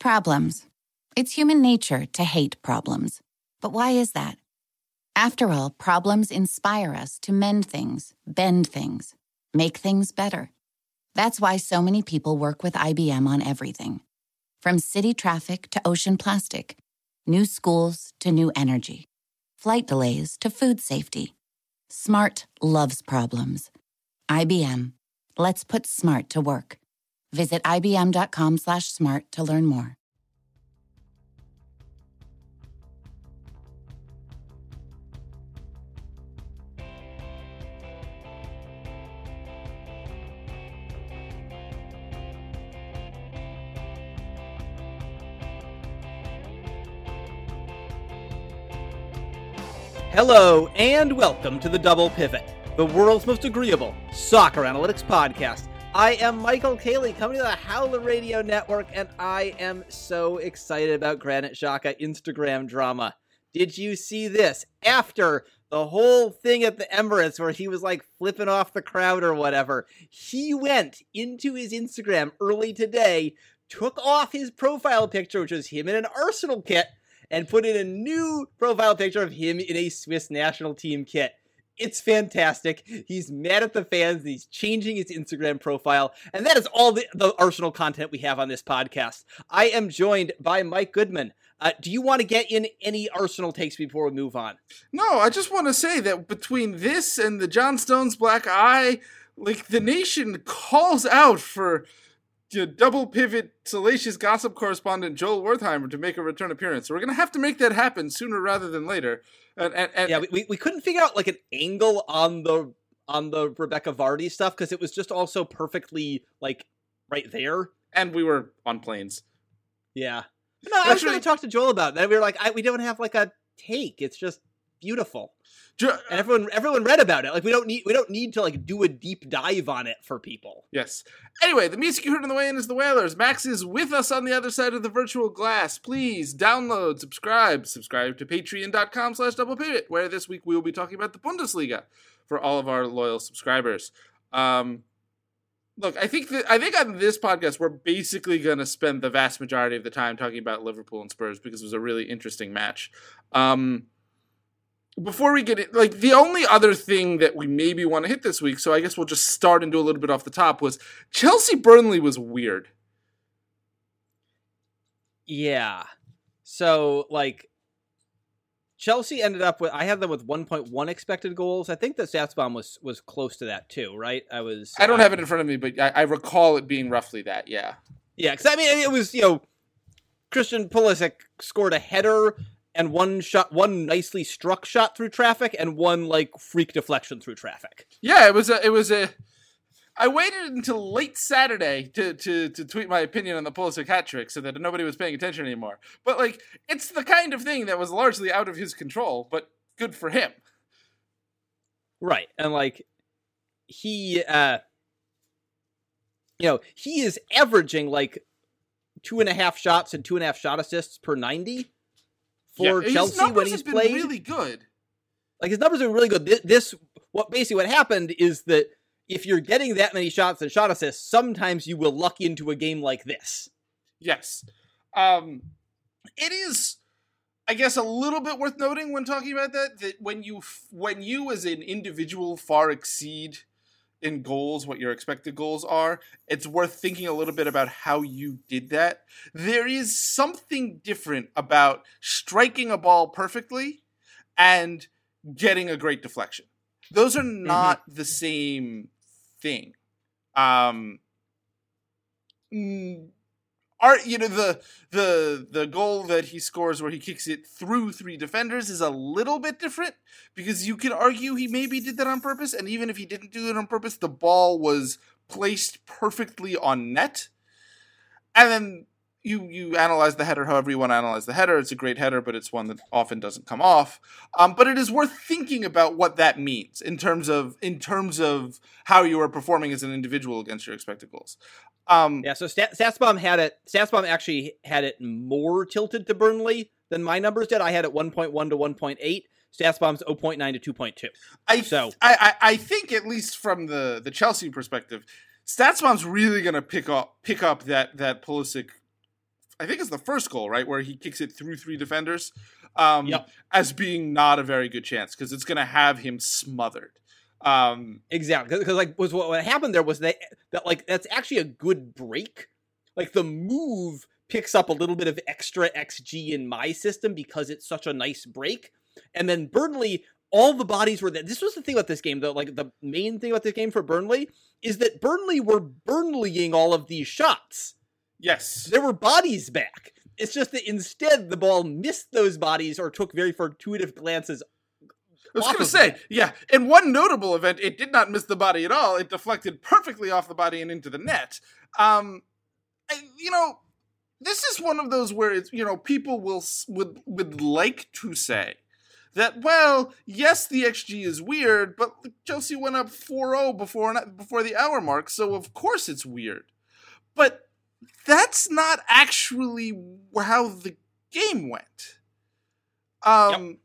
Problems. It's human nature to hate problems. But why is that? After all, problems inspire us to mend things, bend things, make things better. That's why so many people work with IBM on everything from city traffic to ocean plastic, new schools to new energy, flight delays to food safety. Smart loves problems. IBM. Let's put smart to work. Visit ibm.com slash smart to learn more. Hello, and welcome to the Double Pivot, the world's most agreeable soccer analytics podcast. I am Michael Caley, coming to the Howler Radio Network, and I am so excited about Granit Xhaka Instagram drama. Did you see this? After the whole thing at the Emirates where he was like flipping off the crowd or whatever, he went into his Instagram early today, took off his profile picture, which was him in an Arsenal kit, and put in a new profile picture of him in a Swiss national team kit. It's fantastic. He's mad at the fans. He's changing his Instagram profile. And that is all the, the Arsenal content we have on this podcast. I am joined by Mike Goodman. Uh, do you want to get in any Arsenal takes before we move on? No, I just want to say that between this and the John Stones Black Eye, like the nation calls out for know, double pivot salacious gossip correspondent Joel Wertheimer to make a return appearance. So we're gonna have to make that happen sooner rather than later. And, and, and yeah, we, we couldn't figure out like an angle on the on the Rebekah Vardy stuff because it was just also perfectly like right there. And we were on planes. Yeah. No, I was trying to talk to Joel about that. We were like, I, we don't have like a take. It's just beautiful and everyone everyone read about it. Like we don't need we don't need to like do a deep dive on it for people. Yes. Anyway, the music you heard on the way in is the Whalers. Max is with us on the other side of the virtual glass. Please download, subscribe, subscribe to patreon.com slash double pivot, where this week we will be talking about the Bundesliga for all of our loyal subscribers. Um look, I think that I think on this podcast we're basically going to spend the vast majority of the time talking about Liverpool and Spurs because it was a really interesting match. Um, before we get it, like the only other thing that we maybe want to hit this week, so I guess we'll just start and do a little bit off the top, was Chelsea Burnley was weird. Yeah. So, like, Chelsea ended up with I had them with 1.1 expected goals. I think the StatsBomb was was close to that too, right? I was. I don't uh, have it in front of me, but I, I recall it being roughly that. Yeah. Yeah, because I mean, it was you know, Christian Pulisic scored a header and one shot, one nicely struck shot through traffic, and one like freak deflection through traffic. Yeah, it was a, it was a. I waited until late Saturday to, to, to tweet my opinion on the Pulisic hat trick so that nobody was paying attention anymore. But like, it's the kind of thing that was largely out of his control, but good for him. Right, and like he, uh you know, he is averaging like two and a half shots and two and a half shot assists per ninety for yeah, Chelsea when he's played. Really good. Like his numbers are really good. This, this, what basically what happened is that if you're getting that many shots and shot assists, sometimes you will luck into a game like this. Yes, um, it is. I guess a little bit worth noting when talking about that that when you when you as an individual far exceed in goals what your expected goals are, it's worth thinking a little bit about how you did that. There is something different about striking a ball perfectly and getting a great deflection. Those are not mm-hmm. the same thing. Um, are you know the the the goal that he scores where he kicks it through three defenders is a little bit different because you could argue he maybe did that on purpose and even if he didn't do it on purpose the ball was placed perfectly on net and then you you analyze the header however you want to analyze the header. It's a great header, but it's one that often doesn't come off. Um, but it is worth thinking about what that means in terms of in terms of how you are performing as an individual against your expected goals. Um, yeah, so Stat, StatsBomb had it. StatsBomb actually had it more tilted to Burnley than my numbers did. I had it 1.1 to 1.8. StatsBomb's 0.9 to 2.2. I so I, I, I think at least from the the Chelsea perspective, StatsBomb's really going to pick up pick up that that Pulisic I think it's the first goal, right, where he kicks it through three defenders, um, Yep. as being not a very good chance because it's going to have him smothered. Um, Exactly, because like was what, what happened there was that that like that's actually a good break. Like the move picks up a little bit of extra XG in my system because it's such a nice break, and then Burnley, all the bodies were there. This was the thing about this game, though. Like the main thing about this game for Burnley is that Burnley were Burnleying all of these shots. yes, There were bodies back. It's just that instead the ball missed those bodies or took very fortuitous glances. I was going to say, yeah. In one notable event, it did not miss the body at all. It deflected perfectly off the body and into the net. Um, I, you know, this is one of those where it's you know people will would would like to say that well, yes, the xG is weird, but Chelsea went up 4-0 before before the hour mark, so of course it's weird. But that's not actually how the game went. Um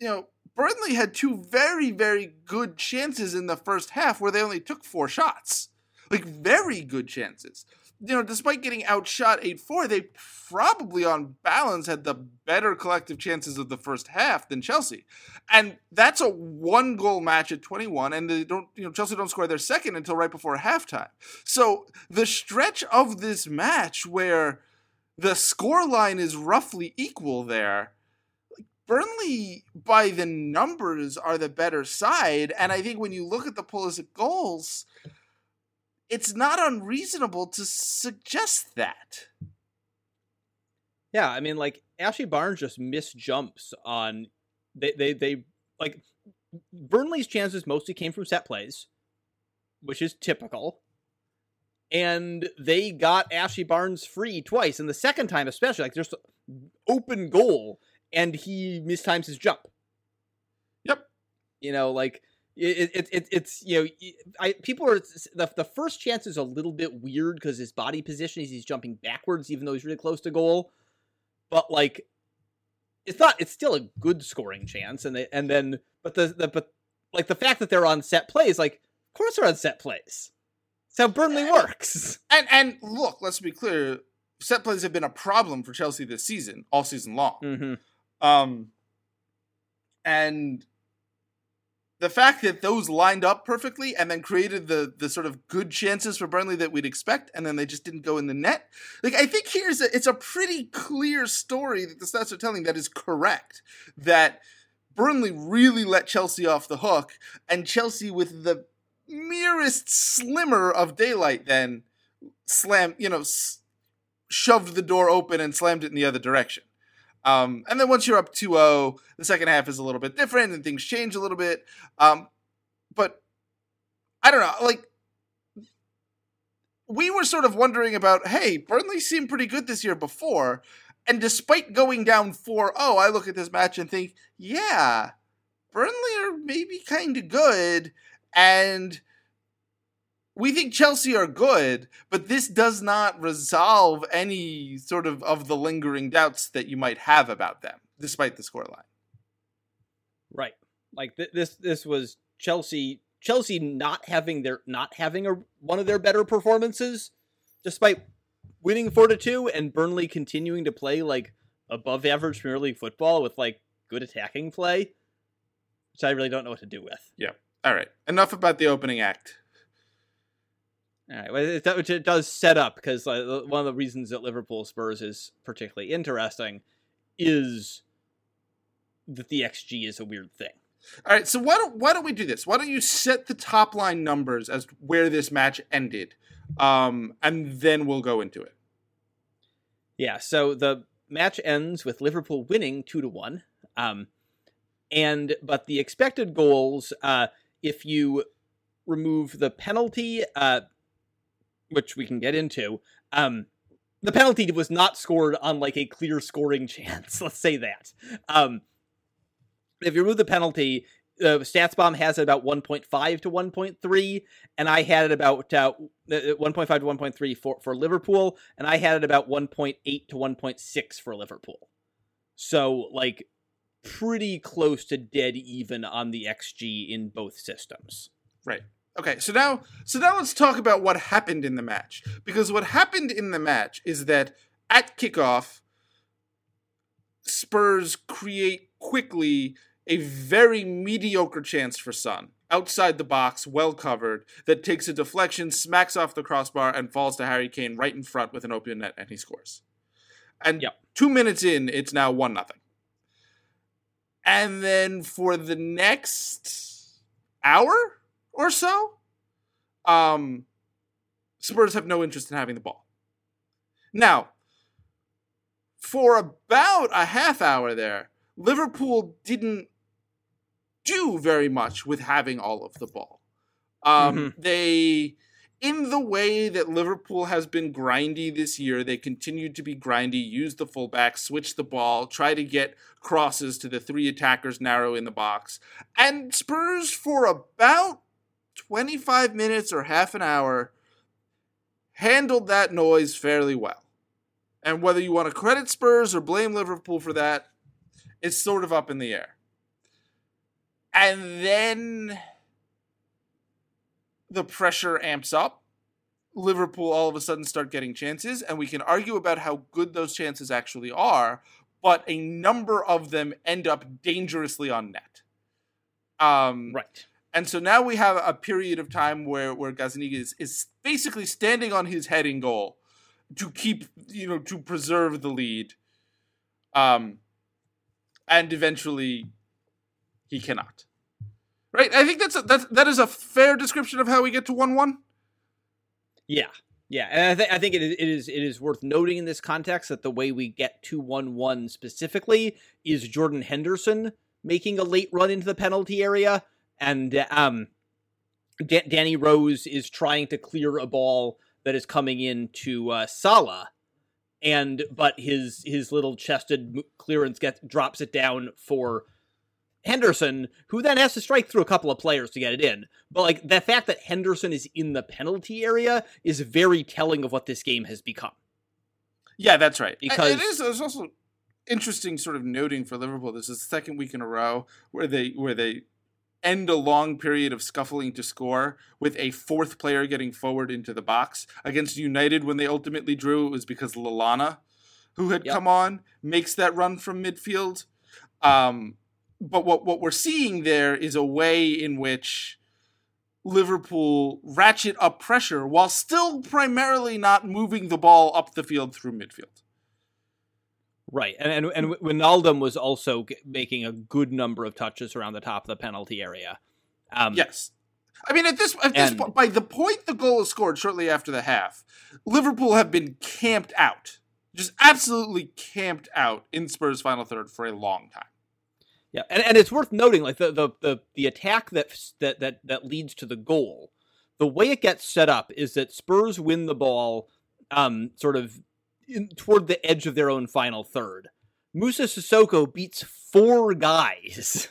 you know, Burnley had two very, very good chances in the first half where they only took four shots. Like, very good chances. You know, despite getting outshot 8 4, they probably on balance had the better collective chances of the first half than Chelsea. And that's a one goal match at 21, and they don't, you know, Chelsea don't score their second until right before halftime. So the stretch of this match where the score line is roughly equal there Burnley, by the numbers, are the better side. And I think when you look at the Pulisic goals, it's not unreasonable to suggest that. Yeah, I mean, like Ashley Barnes just missed jumps on they they they like Burnley's chances mostly came from set plays, which is typical. And they got Ashley Barnes free twice, and the second time especially, like there's open goal, and he mistimes his jump. Yep. You know, like it, it, it it's you know, I people are the the first chance is a little bit weird because his body position is he's jumping backwards, even though he's really close to goal. But like, it's not. It's still a good scoring chance, and they and then but the the but like the fact that they're on set plays, like of course they're on set plays. That's how Burnley works. And and look, let's be clear, set plays have been a problem for Chelsea this season, all season long. Mm-hmm. Um, and the fact that those lined up perfectly and then created the the sort of good chances for Burnley that we'd expect, and then they just didn't go in the net. Like I think here's a, it's a pretty clear story that the stats are telling that is correct. That Burnley really let Chelsea off the hook, and Chelsea with the merest slimmer of daylight then slammed, you know, s- shoved the door open and slammed it in the other direction. Um, and then once you're up 2-0, the second half is a little bit different and things change a little bit. Um, but I don't know, like we were sort of wondering about, hey, Burnley seemed pretty good this year before, and despite going down 4-0, I look at this match and think, yeah, Burnley are maybe kind of good, and we think Chelsea are good, but this does not resolve any sort of of the lingering doubts that you might have about them, despite the scoreline. Right. Like th- this this was Chelsea Chelsea not having their not having a one of their better performances despite winning 4 to 2 and Burnley continuing to play like above average Premier League football with like good attacking play which I really don't know what to do with. Yeah. All right, enough about the opening act. All right, well, it, which it does set up because one of the reasons that Liverpool Spurs is particularly interesting is that the XG is a weird thing. All right, so why don't why don't we do this? Why don't you set the top line numbers as where this match ended, um, and then we'll go into it. Yeah, so the match ends with Liverpool winning two to one. Um, and but the expected goals, uh, if you remove the penalty, uh, which we can get into, um, the penalty was not scored on like a clear scoring chance. Let's say that. Um, if you remove the penalty, uh, StatsBomb has it about 1.5 to 1.3, and I had it about uh, 1.5 to 1.3 for, for Liverpool, and I had it about 1.8 to 1.6 for Liverpool. So, like, pretty close to dead even on the XG in both systems. Okay, so now so now let's talk about what happened in the match. Because what happened in the match is that at kickoff, Spurs create quickly a very mediocre chance for Son. Outside the box, well covered, that takes a deflection, smacks off the crossbar, and falls to Harry Kane right in front with an open net, and he scores. And Yep. two minutes in, it's now one nothing. And then for the next hour or so, um, Spurs have no interest in having the ball. Now, for about a half hour there, Liverpool didn't do very much with having all of the ball. Um, They, in the way that Liverpool has been grindy this year, they continued to be grindy, use the fullback, switch the ball, try to get crosses to the three attackers narrow in the box. And Spurs, for about 25 minutes or half an hour, handled that noise fairly well. And whether you want to credit Spurs or blame Liverpool for that, it's sort of up in the air. And then the pressure amps up. Liverpool all of a sudden start getting chances, and we can argue about how good those chances actually are, but a number of them end up dangerously on net. Um, Right. And so now we have a period of time where where Gazzaniga is, is basically standing on his head in goal to keep you know to preserve the lead. Um and eventually he cannot. Right? I think that's a, that's that is a fair description of how we get to 1-1. Yeah, yeah, and I, th- I think it is, it is it is worth noting in this context that the way we get to one one specifically is Jordan Henderson making a late run into the penalty area, and um, Da- Danny Rose is trying to clear a ball that is coming in to uh, Salah, and but his his little chested clearance gets drops it down for Henderson, who then has to strike through a couple of players to get it in. But like the fact that Henderson is in the penalty area is very telling of what this game has become. Yeah, that's right. Because- it is it's also interesting sort of noting for Liverpool this is the second week in a row where they where they end a long period of scuffling to score with a fourth player getting forward into the box against United when they ultimately drew it was because Lallana who had Yep. come on makes that run from midfield um but what what we're seeing there is a way in which Liverpool ratchet up pressure while still primarily not moving the ball up the field through midfield. Right, and and, and Wijnaldum was also making a good number of touches around the top of the penalty area. Um, Yes. I mean, at this, at this And- point, by the point the goal is scored shortly after the half, Liverpool have been camped out, just absolutely camped out in Spurs' final third for a long time. Yeah, and, and it's worth noting, like the the the, the attack that, that that that leads to the goal, the way it gets set up is that Spurs win the ball, um, sort of in, toward the edge of their own final third. Moussa Sissoko beats four guys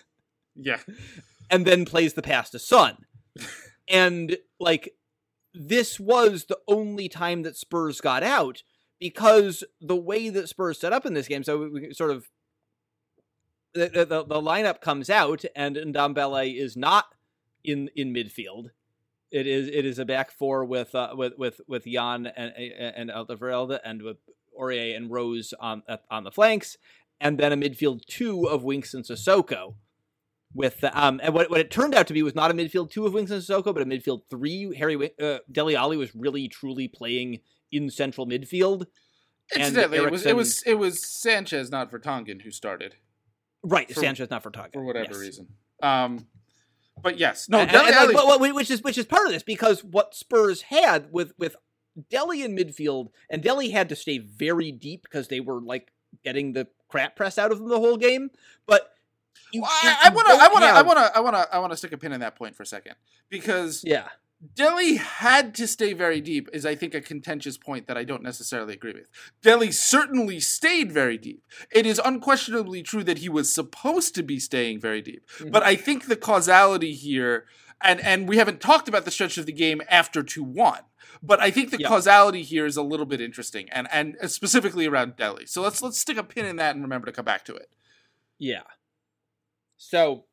Yeah. and then plays the pass to Son, and like this was the only time that Spurs got out because the way that Spurs set up in this game, so we, we sort of the, the, the the lineup comes out and Ndombele is not in in midfield. It is it is a back four with uh, with with with Jan and and Alderweireld and with Aurier and Rose on on the flanks, and then a midfield two of Winks and Sissoko. With um and what what it turned out to be was not a midfield two of Winks and Sissoko, but a midfield three. Harry uh, Dele Alli was really truly playing in central midfield. Incidentally, it was it was it was Sanchez, not Vertonghen, who started Right, For- Sanchez not target for whatever yes. reason. Um, but yes, no, And- Dele and, like, Alli- but- but- which is which is part of this because what Spurs had with with Dele in midfield and Dele had to stay very deep because they were like getting the crap press out of them the whole game. But you, Well, I want to, I want to, I want to, I want to, I want to stick a pin in that point for a second. Because yeah, Dele had to stay very deep is I think a contentious point that I don't necessarily agree with. Dele certainly stayed very deep. It is unquestionably true that he was supposed to be staying very deep. Mhm. But I think the causality here and and we haven't talked about the stretch of the game after 2-1. But I think the Yeah. causality here is a little bit interesting and and specifically around Dele. So let's let's stick a pin in that and remember to come back to it. yeah. So,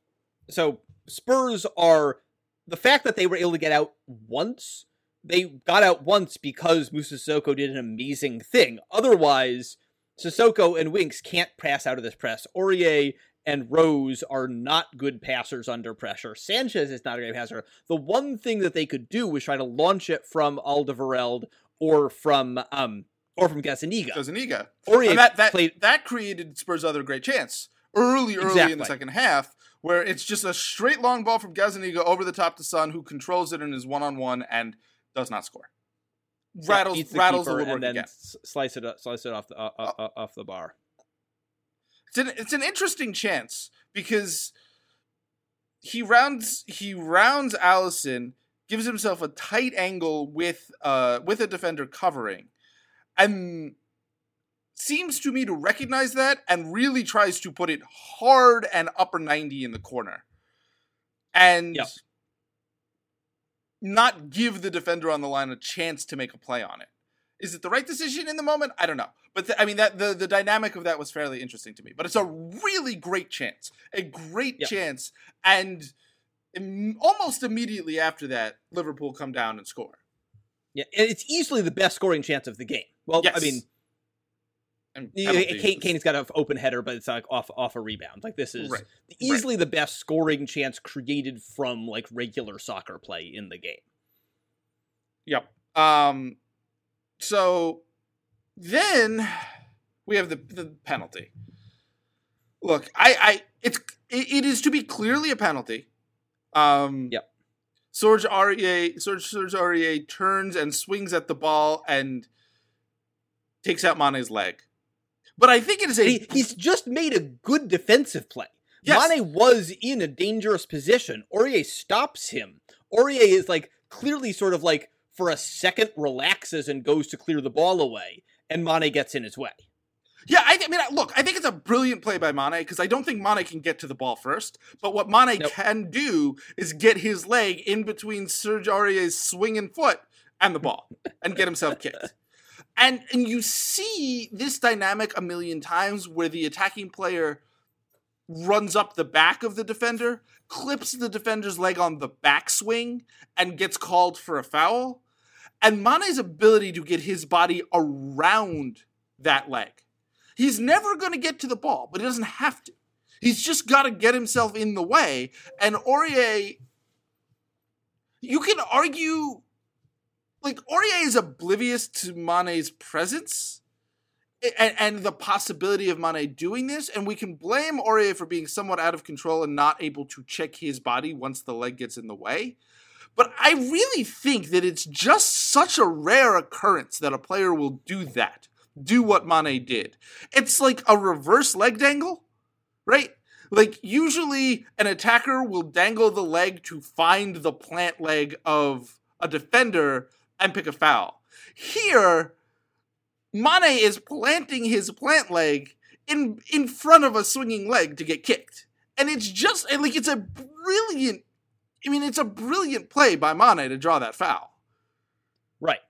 so Spurs are the fact that they were able to get out once, they got out once because Moussa Sissoko did an amazing thing. Otherwise, Sissoko and Winks can't pass out of this press. Aurier and Rose are not good passers under pressure. Sanchez is not a great passer. The one thing that they could do was try to launch it from Alderweireld or from um or from Gazzaniga. Gazzaniga. Aurier And that that, played that created Spurs' other great chance early, early in the second half, where it's just a straight long ball from Gazzaniga over the top to Son, who controls it and is one on one and does not score. Rattles the rattles the and then again. slice it up, slice it off the uh, uh, uh, off the bar. It's an it's an interesting chance because he rounds he rounds Alisson, gives himself a tight angle with uh with a defender covering, and seems to me to recognize that and really tries to put it hard and upper 90 in the corner. And Yep. not give the defender on the line a chance to make a play on it. Is it the right decision in the moment? I don't know. But th- I mean that the the dynamic of that was fairly interesting to me. But it's a really great chance. A great Yep. chance and im- almost immediately after that Liverpool come down and score. Yeah, and it's easily the best scoring chance of the game. Well, I mean, And Kane, Kane's got an open header, but it's like off off a rebound. Like this is Right. easily the best scoring chance created from like regular soccer play in the game. Yep. Um so then we have the the penalty. Look, I I it's it, it is to be clearly a penalty. Um Yep. Serge Aurier Serge, Serge Aurier turns and swings at the ball and takes out Mane's leg. But I think it is a He, he's just made a good defensive play. Yes. Mane was in a dangerous position. Aurier stops him. Aurier is like clearly sort of like for a second relaxes and goes to clear the ball away, and Mane gets in his way. Yeah, I, I mean, look, I think it's a brilliant play by Mane because I don't think Mane can get to the ball first. But what Mane Nope. can do is get his leg in between Serge Aurier's swinging foot and the ball and get himself kicked. And and you see this dynamic a million times where the attacking player runs up the back of the defender, clips the defender's leg on the backswing, and gets called for a foul. And Mane's ability to get his body around that leg. He's never going to get to the ball, but he doesn't have to. He's just got to get himself in the way. And Aurier, you can argue, like, Aurier is oblivious to Mane's presence and, and the possibility of Mane doing this. And we can blame Aurier for being somewhat out of control and not able to check his body once the leg gets in the way. But I really think that it's just such a rare occurrence that a player will do that do what Mane did. It's like a reverse leg dangle, right? Like usually an attacker will dangle the leg to find the plant leg of a defender and pick a foul. Here, Mane is planting his plant leg in in front of a swinging leg to get kicked. And it's just like it's a brilliant I mean it's a brilliant play by Mane to draw that foul. Right.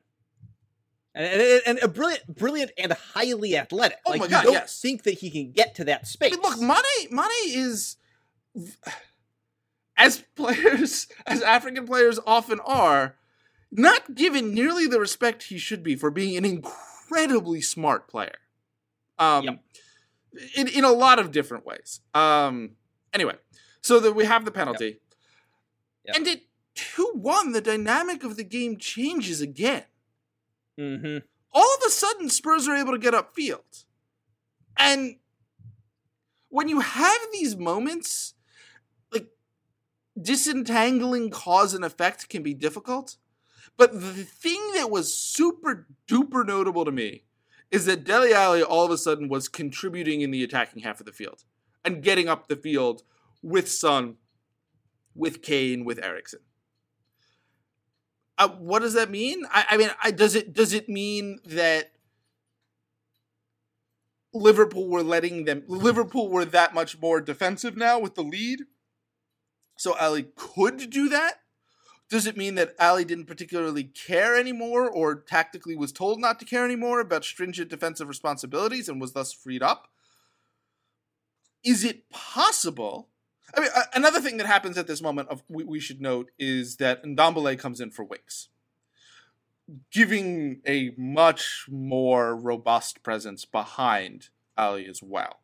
And, and, and a brilliant, brilliant, and highly athletic. Oh like my you God, don't yes. think that he can get to that I space. mean, look, Mane, Mane is as players, as African players often are, not given nearly the respect he should be for being an incredibly smart player. Um, Yep. in in a lot of different ways. Um, anyway, so that we have the penalty, Yep. and at two one, the dynamic of the game changes again hmm all of a sudden Spurs are able to get upfield. And when you have these moments, like disentangling cause and effect can be difficult. But the thing that was super duper notable to me is that Dele Alli all of a sudden was contributing in the attacking half of the field and getting up the field with Son, with Kane, with Eriksen. Uh, what does that mean? I, I mean, I, does it does it mean that Liverpool were letting them Liverpool were that much more defensive now with the lead? So Alli could do that? Does it mean that Alli didn't particularly care anymore or tactically was told not to care anymore about stringent defensive responsibilities and was thus freed up? Is it possible I mean, another thing that happens at this moment of we, we should note is that Ndombele comes in for Winks, giving a much more robust presence behind Alli as well.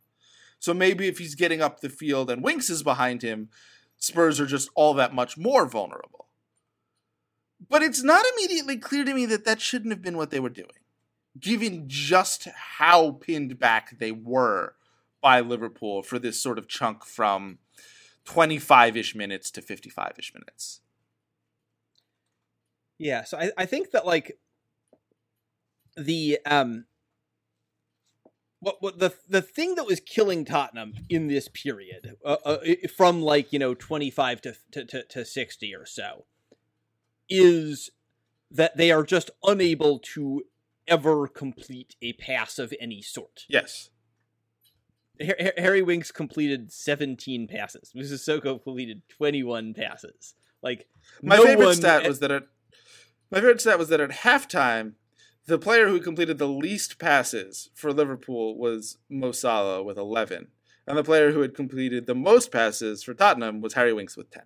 So maybe if he's getting up the field and Winks is behind him, Spurs are just all that much more vulnerable. But it's not immediately clear to me that that shouldn't have been what they were doing, given just how pinned back they were by Liverpool for this sort of chunk from 25 ish minutes to 55 ish minutes. Yeah, so I, I think that like the um what, what the the thing that was killing Tottenham in this period uh, uh, from like you know 25 to, to, to, to 60 or so is that they are just unable to ever complete a pass of any sort. Yes. Harry Winks completed 17 passes. Sissoko completed 21 passes. Like my no favorite stat was that at my favorite stat was that at halftime, the player who completed the least passes for Liverpool was Mo Salah with 11, and the player who had completed the most passes for Tottenham was Harry Winks with 10.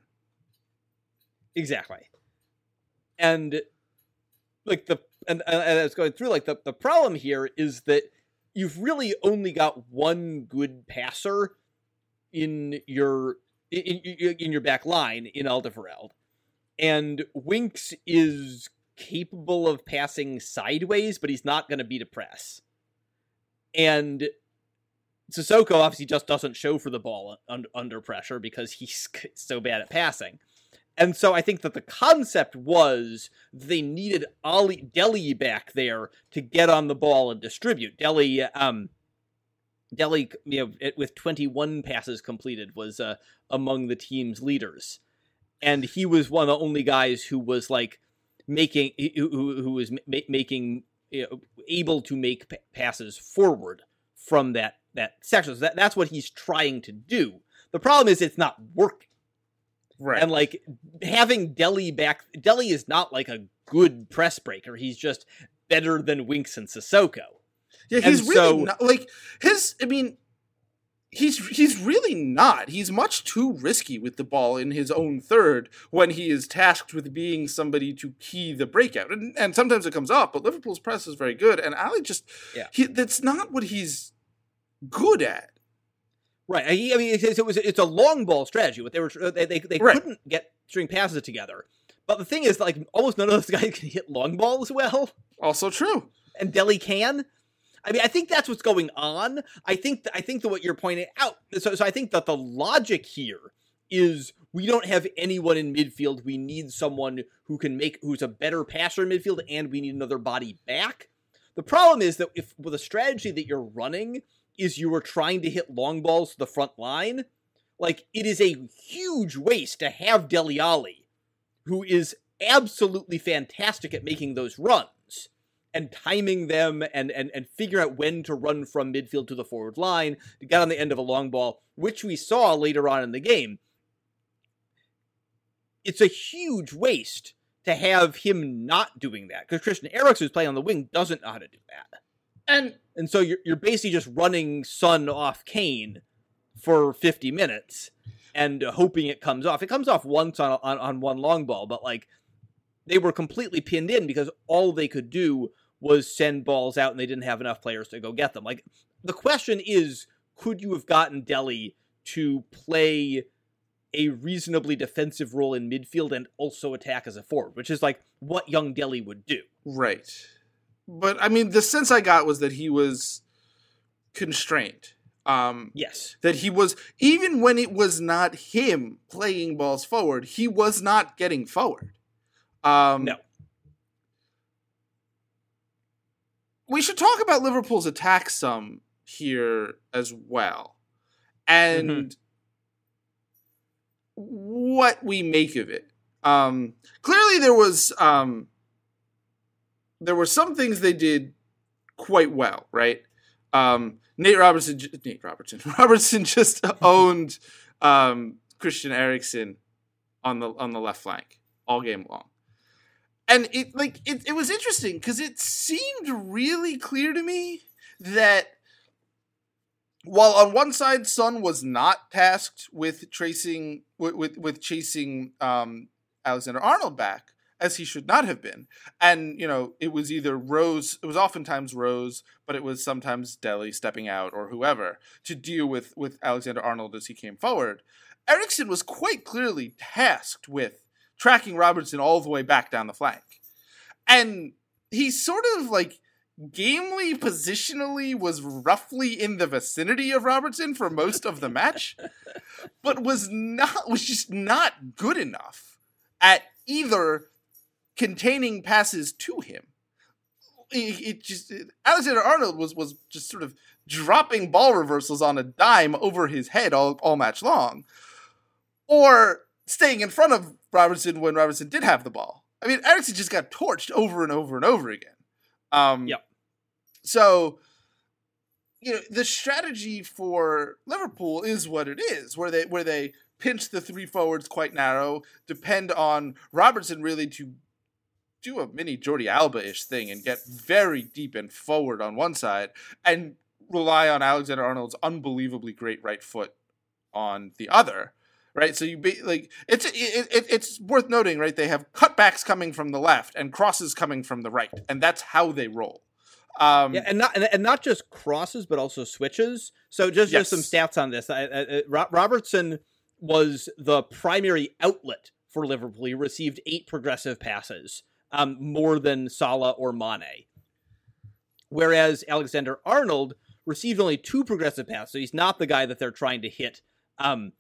Exactly. And like the and, and I was going through like the, the problem here is that you've really only got one good passer in your in, in, your back line in Alderweireld. And Winks is capable of passing sideways, but he's not going to beat a press. And Sissoko obviously just doesn't show for the ball un- under pressure because he's so bad at passing. And so I think that the concept was they needed Alli Dele back there to get on the ball and distribute. Dele, um, Dele, you know, it, with 21 passes completed, was uh, among the team's leaders, and he was one of the only guys who was like making who, who was ma- making you know, able to make p- passes forward from that that section. So that, that's what he's trying to do. The problem is it's not working. Right. And like having Dele back, Dele is not like a good press breaker. He's just better than Winks and Sissoko. Yeah, he's and really so, not like his. I mean, he's he's really not. He's much too risky with the ball in his own third when he is tasked with being somebody to key the breakout. And, and sometimes it comes off, but Liverpool's press is very good. And Alli just, yeah, he, that's not what he's good at. Right. I mean, it was it's a long ball strategy. What they were uh, they they, they right. couldn't get string passes together. But the thing is, like, almost none of those guys can hit long balls well. Also true. And Dele can. I mean, I think that's what's going on. I think th- I think that what you're pointing out. So, so I think that the logic here is we don't have anyone in midfield. We need someone who can make who's a better passer in midfield, and we need another body back. The problem is that if with a strategy that you're running is you are trying to hit long balls to the front line, like it is a huge waste to have Dele Alli, who is absolutely fantastic at making those runs and timing them and, and and figure out when to run from midfield to the forward line to get on the end of a long ball, which we saw later on in the game. It's a huge waste to have him not doing that because Christian Eriksen, who's playing on the wing, doesn't know how to do that. And and so you're you're basically just running Son off Kane for 50 minutes and hoping it comes off. It comes off once on, on on one long ball, but like they were completely pinned in because all they could do was send balls out and they didn't have enough players to go get them. Like the question is, could you have gotten Dele to play a reasonably defensive role in midfield and also attack as a forward, which is like what young Dele would do. Right but I mean, the sense I got was that he was constrained. Um, yes, that he was even when it was not him playing balls forward, he was not getting forward. Um, no. We should talk about Liverpool's attack some here as well, and mm-hmm. what we make of it. Um, clearly, there was um, there were some things they did quite well, right? Um, Nate Robertson, Nate Robertson, Robertson just owned um, Christian Eriksen on the on the left flank all game long, and it like it, it was interesting because it seemed really clear to me that while on one side, Son was not tasked with tracing with with, with chasing um, Alexander Arnold back as he should not have been, and you know it was either Rose, it was oftentimes Rose, but it was sometimes Dele stepping out or whoever to deal with with Alexander Arnold as he came forward. Eriksen was quite clearly tasked with tracking Robertson all the way back down the flank, and he sort of like gamely positionally was roughly in the vicinity of Robertson for most of the match, but was not was just not good enough at either containing passes to him. It, it just Alexander Arnold was was just sort of dropping ball reversals on a dime over his head all, all match long, or staying in front of Robertson when Robertson did have the ball. I mean, Eriksen just got torched over and over and over again. Um, Yep. So, you know, the strategy for Liverpool is what it is, where they where they pinch the three forwards quite narrow, depend on Robertson really to do a mini Jordi Alba ish thing and get very deep and forward on one side, and rely on Alexander Arnold's unbelievably great right foot on the other. Right, so you be like it's it, it, it's worth noting, right? They have cutbacks coming from the left and crosses coming from the right, and that's how they roll. Um, Yeah, and not and, and not just crosses, but also switches. So just just some stats on this. I, I, I- Robertson was the primary outlet for Liverpool. He received eight progressive passes, um, more than Salah or Mane. Whereas Alexander Arnold received only two progressive passes. So he's not the guy that they're trying to hit. Um,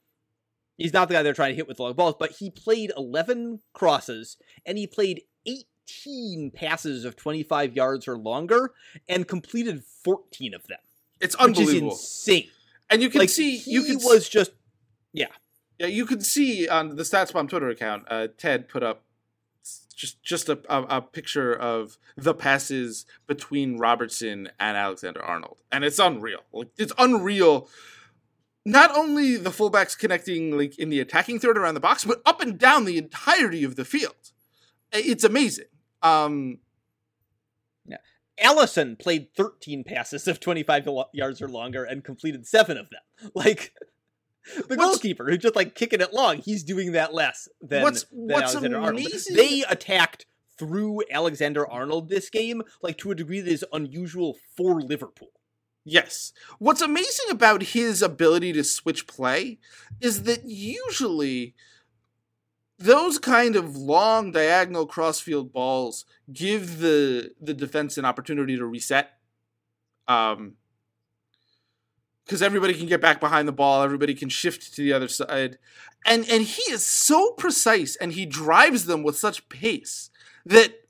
he's not the guy they're trying to hit with long balls, but he played 11 crosses and he played 18 passes of 25 yards or longer and completed 14 of them, it's which is unbelievable, insane. and you can like see he you can was just Yeah, Yeah, you can see on the StatsBomb Twitter account, uh, Ted put up just just a, a, a picture of the passes between Robertson and Alexander Arnold, and it's unreal. Like it's unreal. Not only the fullbacks connecting like in the attacking third around the box, but up and down the entirety of the field. It's amazing. Um, Alisson played 13 passes of 25 yards or longer and completed seven of them. Like the goalkeeper who's just like kicking it long, he's doing that less than, What's- than what's Alexander Arnold. They attacked through Alexander Arnold this game, like to a degree that is unusual for Liverpool. Yes. What's amazing about his ability to switch play is that usually those kind of long diagonal crossfield balls give the the defense an opportunity to reset. Um because everybody can get back behind the ball, everybody can shift to the other side. And and he is so precise and he drives them with such pace that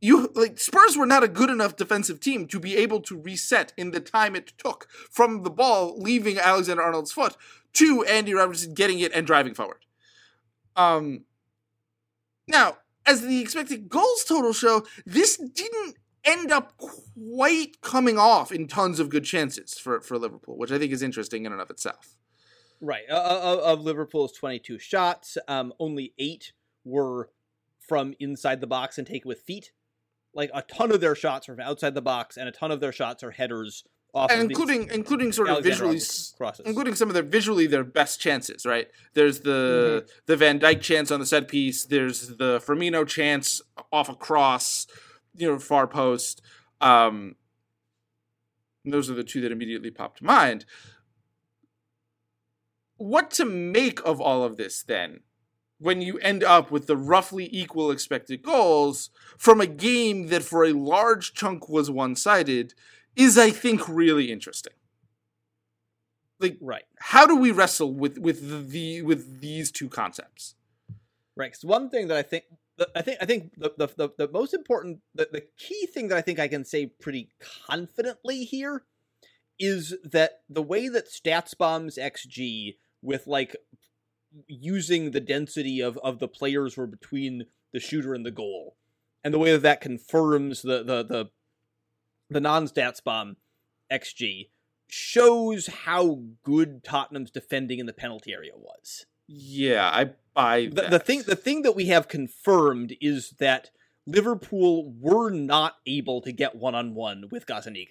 you like Spurs were not a good enough defensive team to be able to reset in the time it took from the ball leaving Alexander Arnold's foot to Andy Robertson getting it and driving forward. Um now, as the expected goals total show, this didn't end up quite coming off in tons of good chances for, for Liverpool, which I think is interesting in and of itself. Right. Uh, uh, of Liverpool's 22 shots, um, only eight were from inside the box and taken with feet. Like a ton of their shots are from outside the box, and a ton of their shots are headers off And of the including including sort of visually crosses. including some of their visually their best chances, right? There's the the Van Dijk chance on the set piece. There's the Firmino chance off a cross, you know, far post. Um, those are the two that immediately popped to mind. What to make of all of this then? When you end up with the roughly equal expected goals from a game that for a large chunk was one sided is, I think, really interesting like right. how do we wrestle with with the with these two concepts? Right. 'cause one thing that I think, I think, I think the the, the, the most important, the, the key thing that I think I can say pretty confidently here is that the way that StatsBomb's XG with like using the density of of the players were between the shooter and the goal, and the way that that confirms the the the the non StatsBomb XG shows how good Tottenham's defending in the penalty area was. Yeah, I the, the thing the thing that we have confirmed is that Liverpool were not able to get one on one with Gazzaniga.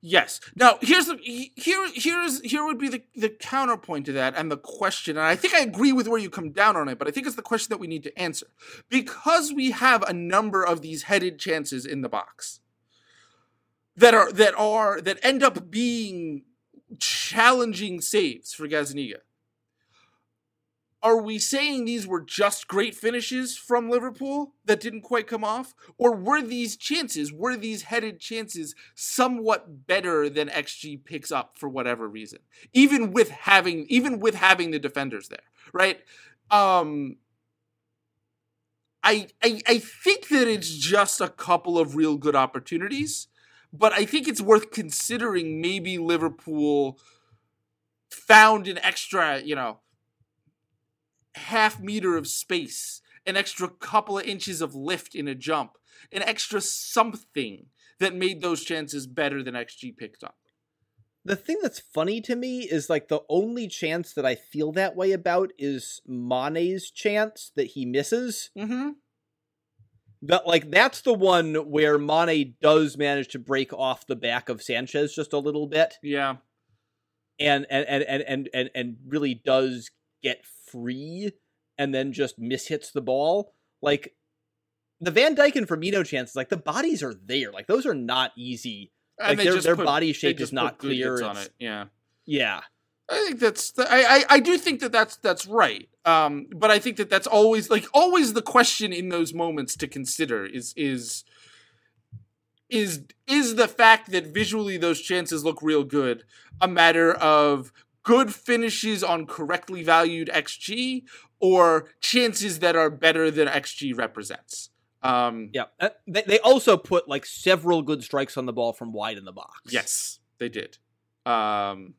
Yes. Now here's the here here's here would be the, the counterpoint to that and the question, and I think I agree with where you come down on it, but I think it's the question that we need to answer. Because we have a number of these headed chances in the box that are that are that end up being challenging saves for Gazzaniga are we saying these were just great finishes from Liverpool that didn't quite come off? Or were these chances, were these headed chances somewhat better than XG picks up for whatever reason? Even with having even with having the defenders there, right? Um I, I I think that it's just a couple of real good opportunities, but I think it's worth considering maybe Liverpool found an extra, you know, half meter of space, an extra couple of inches of lift in a jump, an extra something that made those chances better than XG picked up. The thing that's funny to me is like the only chance that I feel that way about is Mane's chance that he misses. Mm-hmm. But like that's the one where Mane does manage to break off the back of Sanchez just a little bit. Yeah. And and and and and and, and really does get free and then just mishits the ball. Like the Van Dijk and Firmino chances, like the bodies are there. Like those are not easy. Like their, their put, body shape is not clear. on it. Yeah. Yeah. I think that's the, I, I I do think that that's that's right. Um, but I think that that's always like always the question in those moments to consider is is is is the fact that visually those chances look real good a matter of good finishes on correctly valued XG or chances that are better than XG represents. Um, yeah, uh, they, they also put like several good strikes on the ball from wide in the box. Yes, they did. Um,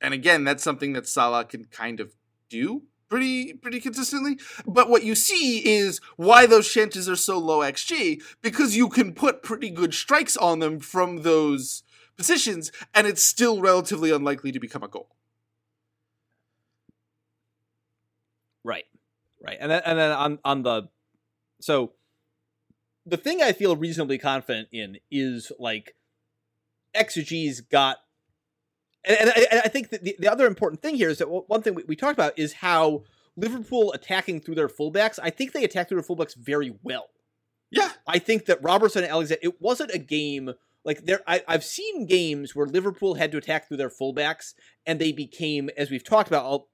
and again, that's something that Salah can kind of do pretty pretty consistently. But what you see is why those chances are so low XG because you can put pretty good strikes on them from those positions, and it's still relatively unlikely to become a goal. Right, right, and then and then on on the so the thing I feel reasonably confident in is like XG's got. And, and I, I, think that the, the other important thing here is that one thing we, we talked about is how Liverpool attacking through their fullbacks. I think they attack through their fullbacks very well. Yeah, I think that Robertson and Alexander. It wasn't a game like there, I, have seen games where Liverpool had to attack through their fullbacks, and they became, as we've talked about all,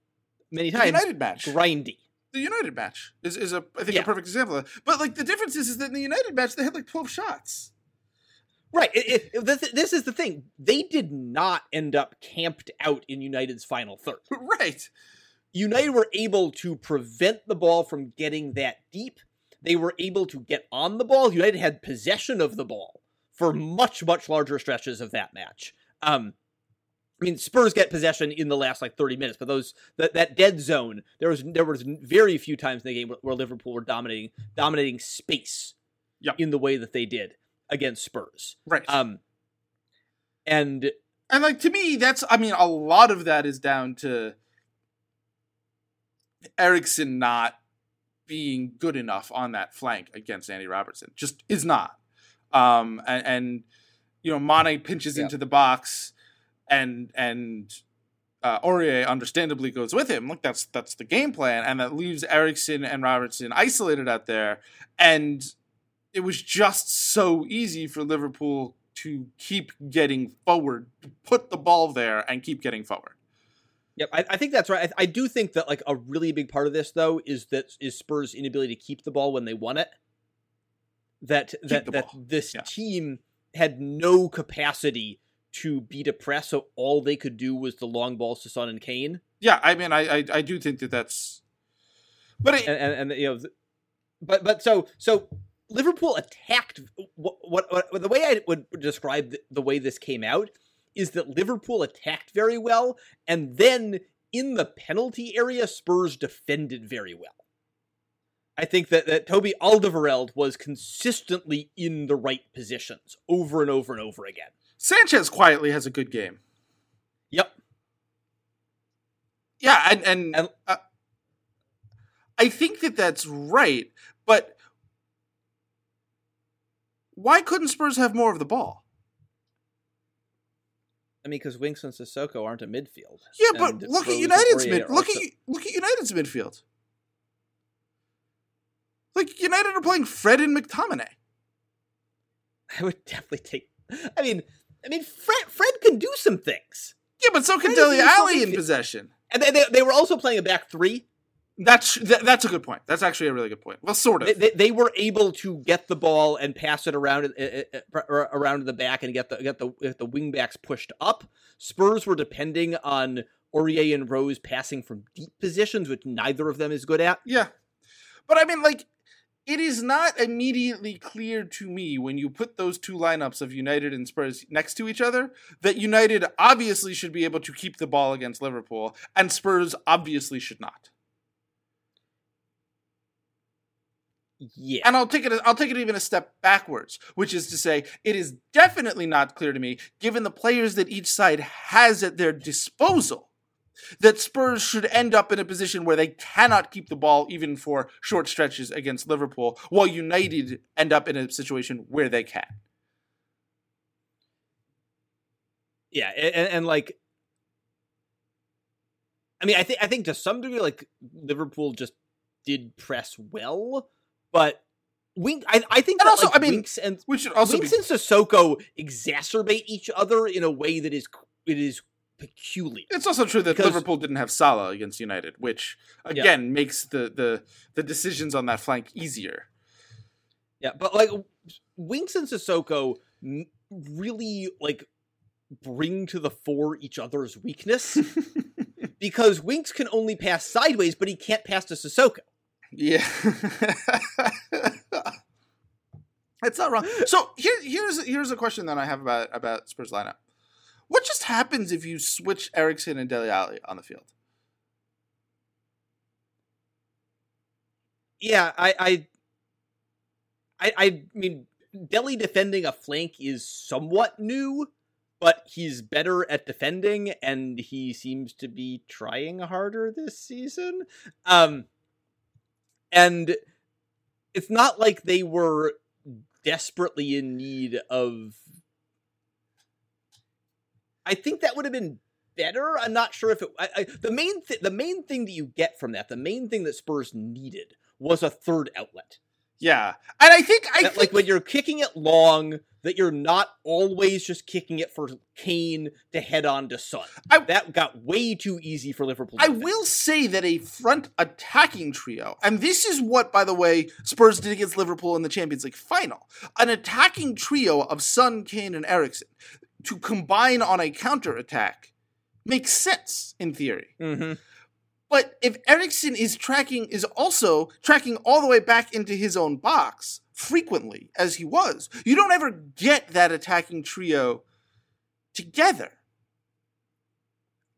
many times, the United match grindy. The United match is, is a I think yeah. a perfect example. of that. But like the difference is, is that in the United match they had like twelve shots. Right. It, it, this is the thing. They did not end up camped out in United's final third. Right. United were able to prevent the ball from getting that deep. They were able to get on the ball. United had possession of the ball for much much larger stretches of that match. Um, I mean, Spurs get possession in the last like 30 minutes, but those that, that dead zone there was there was very few times in the game where, where Liverpool were dominating dominating space yep. in the way that they did against Spurs. Right. Um, and and like to me, that's I mean, a lot of that is down to Eriksen not being good enough on that flank against Andy Robertson. Just is not. Um, and, and you know, Mane pinches yeah. into the box, and and uh, Aurier understandably goes with him. Look, that's that's the game plan, and that leaves Eriksen and Robertson isolated out there. And it was just so easy for Liverpool to keep getting forward, put the ball there, and keep getting forward. Yep, I, I, think that's right. I, I, do think that like a really big part of this though is that is Spurs' inability to keep the ball when they want it. That that that this yeah. team had no capacity to beat a press, so all they could do was the long balls to Son and Kane. Yeah, I mean, I I, I do think that that's, but it, and, and, and you know, but but so so Liverpool attacked. What, what, what the way I would describe the, the way this came out is that Liverpool attacked very well, and then in the penalty area, Spurs defended very well. I think that, that Toby Alderweireld was consistently in the right positions over and over and over again. Sanchez quietly has a good game. Yep. Yeah, and and, and uh, I think that that's right, but why couldn't Spurs have more of the ball? I mean, because Winks and Sissoko aren't a midfield. Yeah, but look at United's mid. Look at look at United's midfield. Like United are playing Fred and McTominay. I would definitely take. I mean, I mean, Fred Fred can do some things, Yeah, but so can Fred is Dele doing Alli in possession. and they, they, they were also playing a back three. That's that, that's a good point. That's actually a really good point. Well, sort of. They, they, they were able to get the ball and pass it around uh, uh, uh, around the back and get the get the get the wing backs pushed up. Spurs were depending on Aurier and Rose passing from deep positions, which neither of them is good at. Yeah. But I mean, like, it is not immediately clear to me when you put those two lineups of United and Spurs next to each other that United obviously should be able to keep the ball against Liverpool and Spurs obviously should not. Yeah, And I'll take it I'll take it even a step backwards, which is to say it is definitely not clear to me given the players that each side has at their disposal that Spurs should end up in a position where they cannot keep the ball even for short stretches against Liverpool while United end up in a situation where they can. yeah, and, and like, I mean, I think I think to some degree, like Liverpool just did press well, but Wink. I, I think And that, also, like, I mean, Winks and Which should also Winks be and Sissoko exacerbate each other in a way that is it is peculiar. It's also true that Because- Liverpool didn't have Salah against United, which again makes the, the the decisions on that flank easier. Yeah, but like Winks and Sissoko really like bring to the fore each other's weakness because Winks can only pass sideways, but he can't pass to Sissoko. Yeah. It's not wrong. So here, here's here's a question that I have about about Spurs lineup. What just happens if you switch Eriksen and Dele Alli on the field? Yeah, I, I, I, I mean, Dele defending a flank is somewhat new, but he's better at defending, and he seems to be trying harder this season. Um, and it's not like they were desperately in need of. I think that would have been better. I'm not sure if it. I, I, the main th- the main thing that you get from that, the main thing that Spurs needed was a third outlet. Yeah, and I think I That, think, like when you're kicking it long, that you're not always just kicking it for Kane to head on to Son. I- that got way too easy for Liverpool. I will say that a front attacking trio, and this is what, by the way, Spurs did against Liverpool in the Champions League final. An attacking trio of Son, Kane, and Eriksen to combine on a counter attack makes sense in theory. Mhm. But if Eriksen is tracking is also tracking all the way back into his own box frequently as he was, you don't ever get that attacking trio together.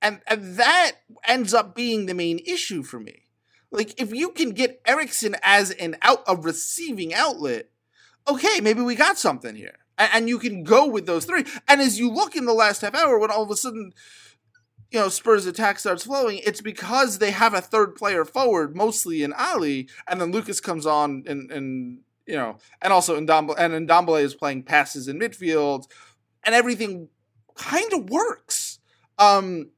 And, and that ends up being the main issue for me. Like if you can get Eriksen as an out a receiving outlet, okay, maybe we got something here. And, and you can go with those three. And as you look in the last half hour, when all of a sudden you know, Spurs attack starts flowing, it's because they have a third player forward, mostly in Alli, and then Lucas comes on and and you know, and also Ndombele, and Ndombele is playing passes in midfield, and everything kind of works. Um,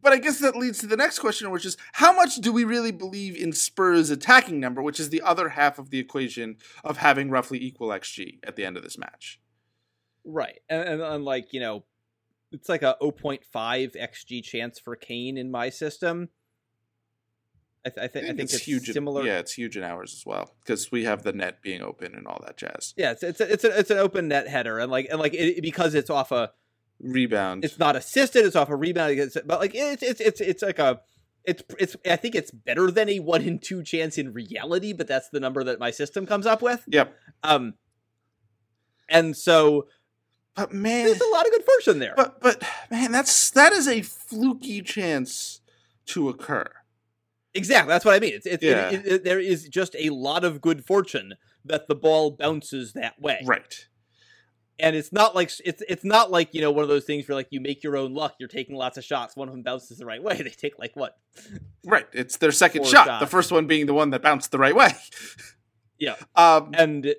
but I guess that leads to the next question, which is how much do we really believe in Spurs' attacking number, which is the other half of the equation of having roughly equal XG at the end of this match? Right, and, and, and like you know, it's like a 0.5 xG chance for Kane in my system. I, th- I, th- I think it's, huge. in- similar. yeah, it's huge in ours as well because we have the net being open and all that jazz. Yeah, it's it's a, it's, a, it's an open net header, and like and like it, because it's off a Rebound. it's not assisted, it's off a rebound, it's, but like it's it's it's it's like a it's it's I think it's better than a one in two chance in reality, but that's the number that my system comes up with. yep. Um, and so But man, there's a lot of good fortune there. but but man, that's that is a fluky chance to occur. exactly, that's what I mean. It's, it's Yeah. it, it, there is just a lot of good fortune that the ball bounces that way, Right. and it's not like it's it's not like you know one of those things where like you make your own luck. You're taking lots of shots. One of them bounces the right way. They take like what? Right. It's their second shot. The first one being the one that bounced the right way. Yeah. Um. And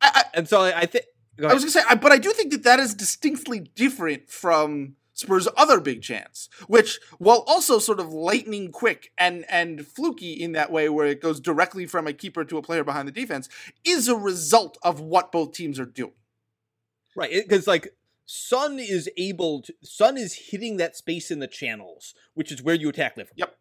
I, I, and so I, I think I was gonna say, I, but I do think that that is distinctly different from Spurs' other big chance, which, while also sort of lightning quick and and fluky in that way, where it goes directly from a keeper to a player behind the defense, is a result of what both teams are doing. Right, because like Son is able to Son is hitting that space in the channels, which is where you attack Liverpool. Yep.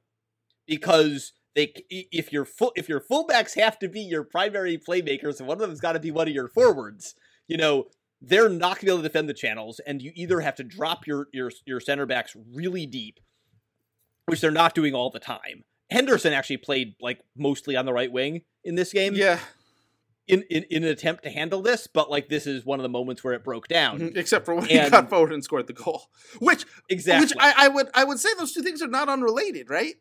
Because they if your full if your fullbacks have to be your primary playmakers, and one of them's got to be one of your forwards, you know, they're not going to be able to defend the channels, and you either have to drop your your your center backs really deep, which they're not doing all the time. Henderson actually played like mostly on the right wing in this game. Yeah. In, in, in an attempt to handle this, but like this is one of the moments where it broke down. Mm-hmm. Except for when And- he got forward and scored the goal, which Exactly. which I, I would I would say those two things are not unrelated, right?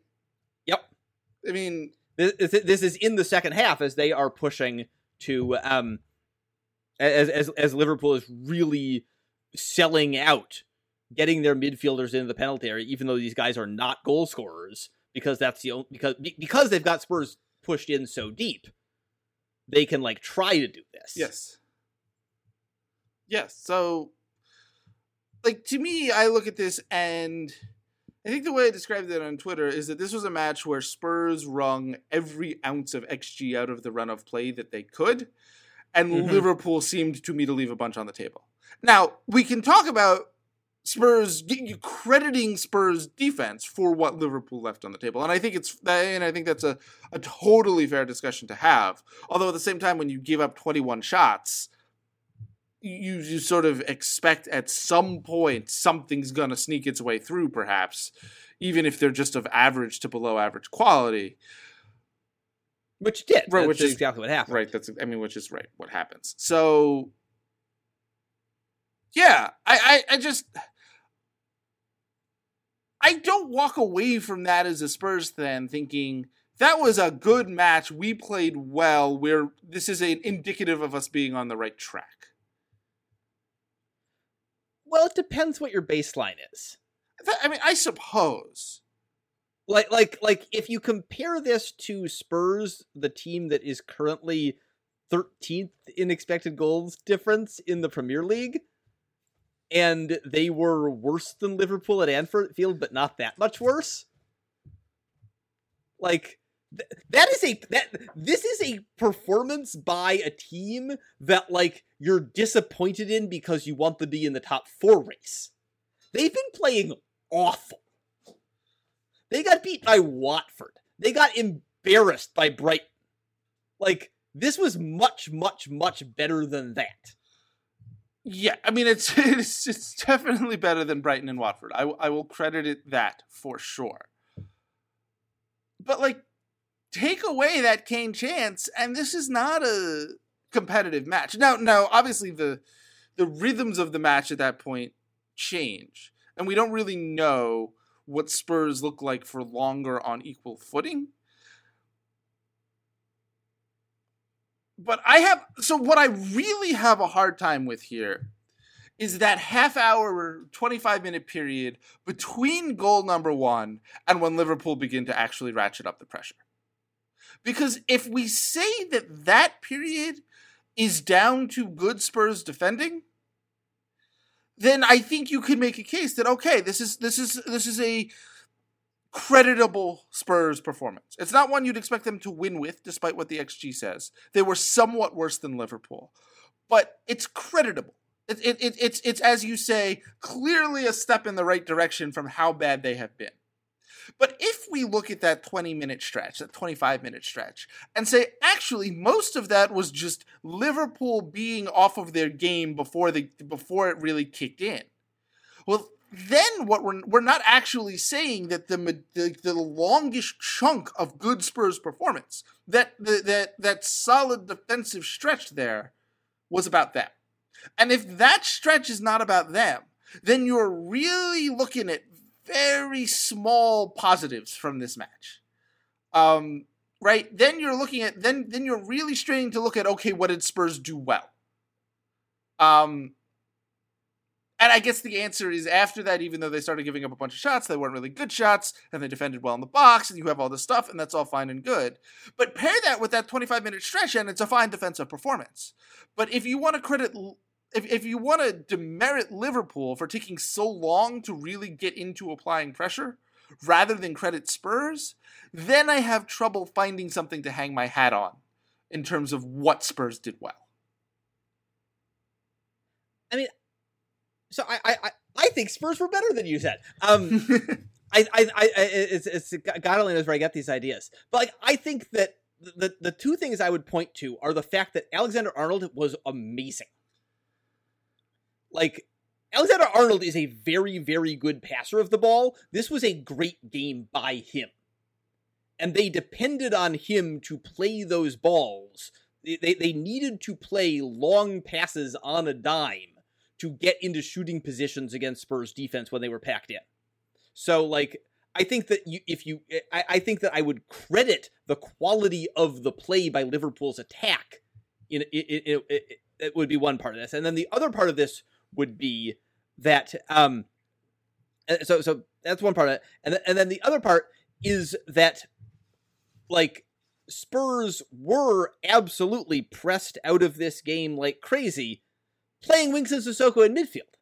Yep. I mean, this, this this is in the second half as they are pushing to um as as as Liverpool is really selling out getting their midfielders into the penalty area even though these guys are not goal scorers because that's the only because because they've got Spurs pushed in so deep they can like try to do this. Yes. Yes. So, like, to me, I look at this and I think the way I described it on Twitter is that this was a match where Spurs wrung every ounce of XG out of the run of play that they could, and Mhm. Liverpool seemed to me to leave a bunch on the table. Now, we can talk about Spurs crediting Spurs defense for what Liverpool left on the table, and I think it's and I think that's a, a totally fair discussion to have. Although at the same time, when you give up twenty one shots, you you sort of expect at some point something's gonna sneak its way through, perhaps, even if they're just of average to below average quality. Which it did. Right, which is- exactly what happened. Right. That's I mean, which is right. What happens? So, yeah, I, I, I just, I don't walk away from that as a Spurs fan thinking that was a good match. We played well. We're this is a indicative of us being on the right track. Well, it depends what your baseline is. I mean, I suppose. Like like like if you compare this to Spurs, the team that is currently 13th in expected goals difference in the Premier League, and they were worse than Liverpool at Anfield, but not that much worse. Like th- that is a that this is a performance by a team that like you're disappointed in because you want them to be in the top four race. They've been playing awful. They got beat by Watford. They got embarrassed by Brighton. Like this was much, much, much better than that. Yeah, I mean, it's it's it's definitely better than Brighton and Watford. I I will credit it that for sure. But like, take away that Kane chance, and this is not a competitive match. Now, now, obviously the the rhythms of the match at that point change, and we don't really know what Spurs look like for longer on equal footing. But I have so what I really have a hard time with here is that half hour 25 minute period between goal number 1 and when Liverpool begin to actually ratchet up the pressure. Because if we say that that period is down to good Spurs defending, then I think you could make a case that okay, this is this is this is a creditable Spurs performance. It's not one you'd expect them to win with, despite what the XG says. They were somewhat worse than Liverpool, but it's creditable. It, it, it, it's it's as you say, clearly a step in the right direction from how bad they have been. But if we look at that 20 minute stretch, that 25 minute stretch, and say, actually, most of that was just Liverpool being off of their game before the before it really kicked in. Well, then what we're we're not actually saying that the the, the longest chunk of good Spurs performance, that the, that that solid defensive stretch there, was about them. And if that stretch is not about them, then you're really looking at very small positives from this match. Um, right? Then you're looking at then then you're really straining to look at okay, what did Spurs do well? Um, and I guess the answer is after that, even though they started giving up a bunch of shots, they weren't really good shots, and they defended well in the box, and you have all this stuff, and that's all fine and good. But pair that with that 25 minute stretch, and it's a fine defensive performance. But if you want to credit if, if you want to demerit Liverpool for taking so long to really get into applying pressure rather than credit Spurs, then I have trouble finding something to hang my hat on in terms of what Spurs did well. I mean, so I I I think Spurs were better than you said. Um, I I I it's it's God only knows where I get these ideas, but like I think that the the two things I would point to are the fact that Alexander Arnold was amazing. Like Alexander Arnold is a very very good passer of the ball. This was a great game by him. And they depended on him to play those balls. They, they, needed to play long passes on a dime to get into shooting positions against Spurs defense when they were packed in. So like I think that you if you I, I think that I would credit the quality of the play by Liverpool's attack in it, it, it, it would be one part of this. And then the other part of this would be that um so so that's one part of it. And th- and then the other part is that like Spurs were absolutely pressed out of this game like crazy, playing Winks and Sissoko in midfield.